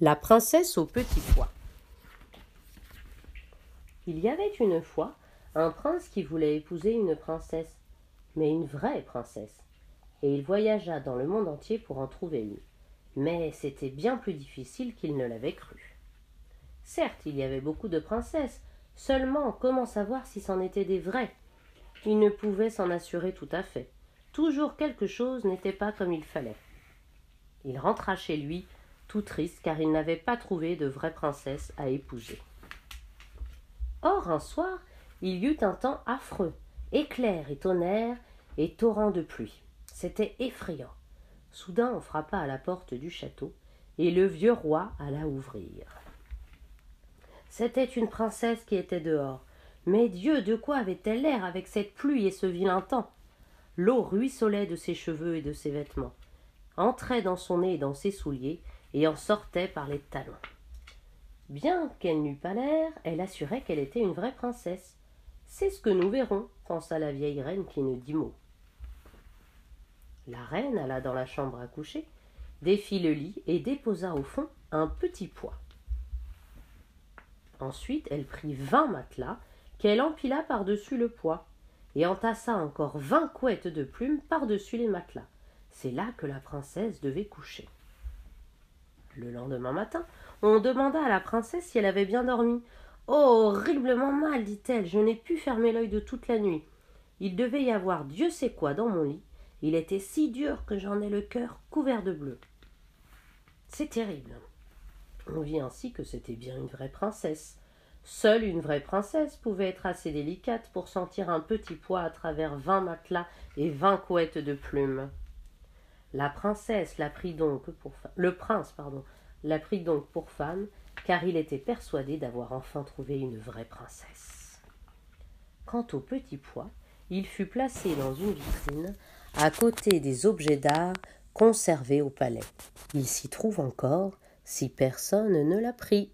La princesse au petit pois. Il y avait une fois un prince qui voulait épouser une princesse, mais une vraie princesse, et il voyagea dans le monde entier pour en trouver une. Mais c'était bien plus difficile qu'il ne l'avait cru. Certes, il y avait beaucoup de princesses, seulement comment savoir si c'en étaient des vraies? Il ne pouvait s'en assurer tout à fait. Toujours quelque chose n'était pas comme il fallait. Il rentra chez lui tout triste car il n'avait pas trouvé de vraie princesse à épouser. Or un soir, il y eut un temps affreux, éclairs et tonnerres et torrents de pluie. C'était effrayant. Soudain on frappa à la porte du château, et le vieux roi alla ouvrir. C'était une princesse qui était dehors. Mais Dieu, de quoi avait-elle l'air avec cette pluie et ce vilain temps? L'eau ruisselait de ses cheveux et de ses vêtements, entrait dans son nez et dans ses souliers, et en sortait par les talons. Bien qu'elle n'eût pas l'air, elle assurait qu'elle était une vraie princesse. C'est ce que nous verrons, pensa la vieille reine qui ne dit mot. La reine alla dans la chambre à coucher, défit le lit et déposa au fond un petit poids. Ensuite, elle prit vingt matelas qu'elle empila par-dessus le poids et entassa encore vingt couettes de plumes par-dessus les matelas. C'est là que la princesse devait coucher. Le lendemain matin, on demanda à la princesse si elle avait bien dormi. Horriblement mal, dit-elle, je n'ai pu fermer l'œil de toute la nuit. Il devait y avoir Dieu sait quoi dans mon lit. Il était si dur que j'en ai le cœur couvert de bleu. C'est terrible. On vit ainsi que c'était bien une vraie princesse. Seule une vraie princesse pouvait être assez délicate pour sentir un petit poids à travers vingt matelas et vingt couettes de plumes. La princesse la prit donc pour le prince, pardon, la prit donc pour femme, car il était persuadé d'avoir enfin trouvé une vraie princesse. Quant au petit pois, il fut placé dans une vitrine à côté des objets d'art conservés au palais. Il s'y trouve encore si personne ne l'a pris.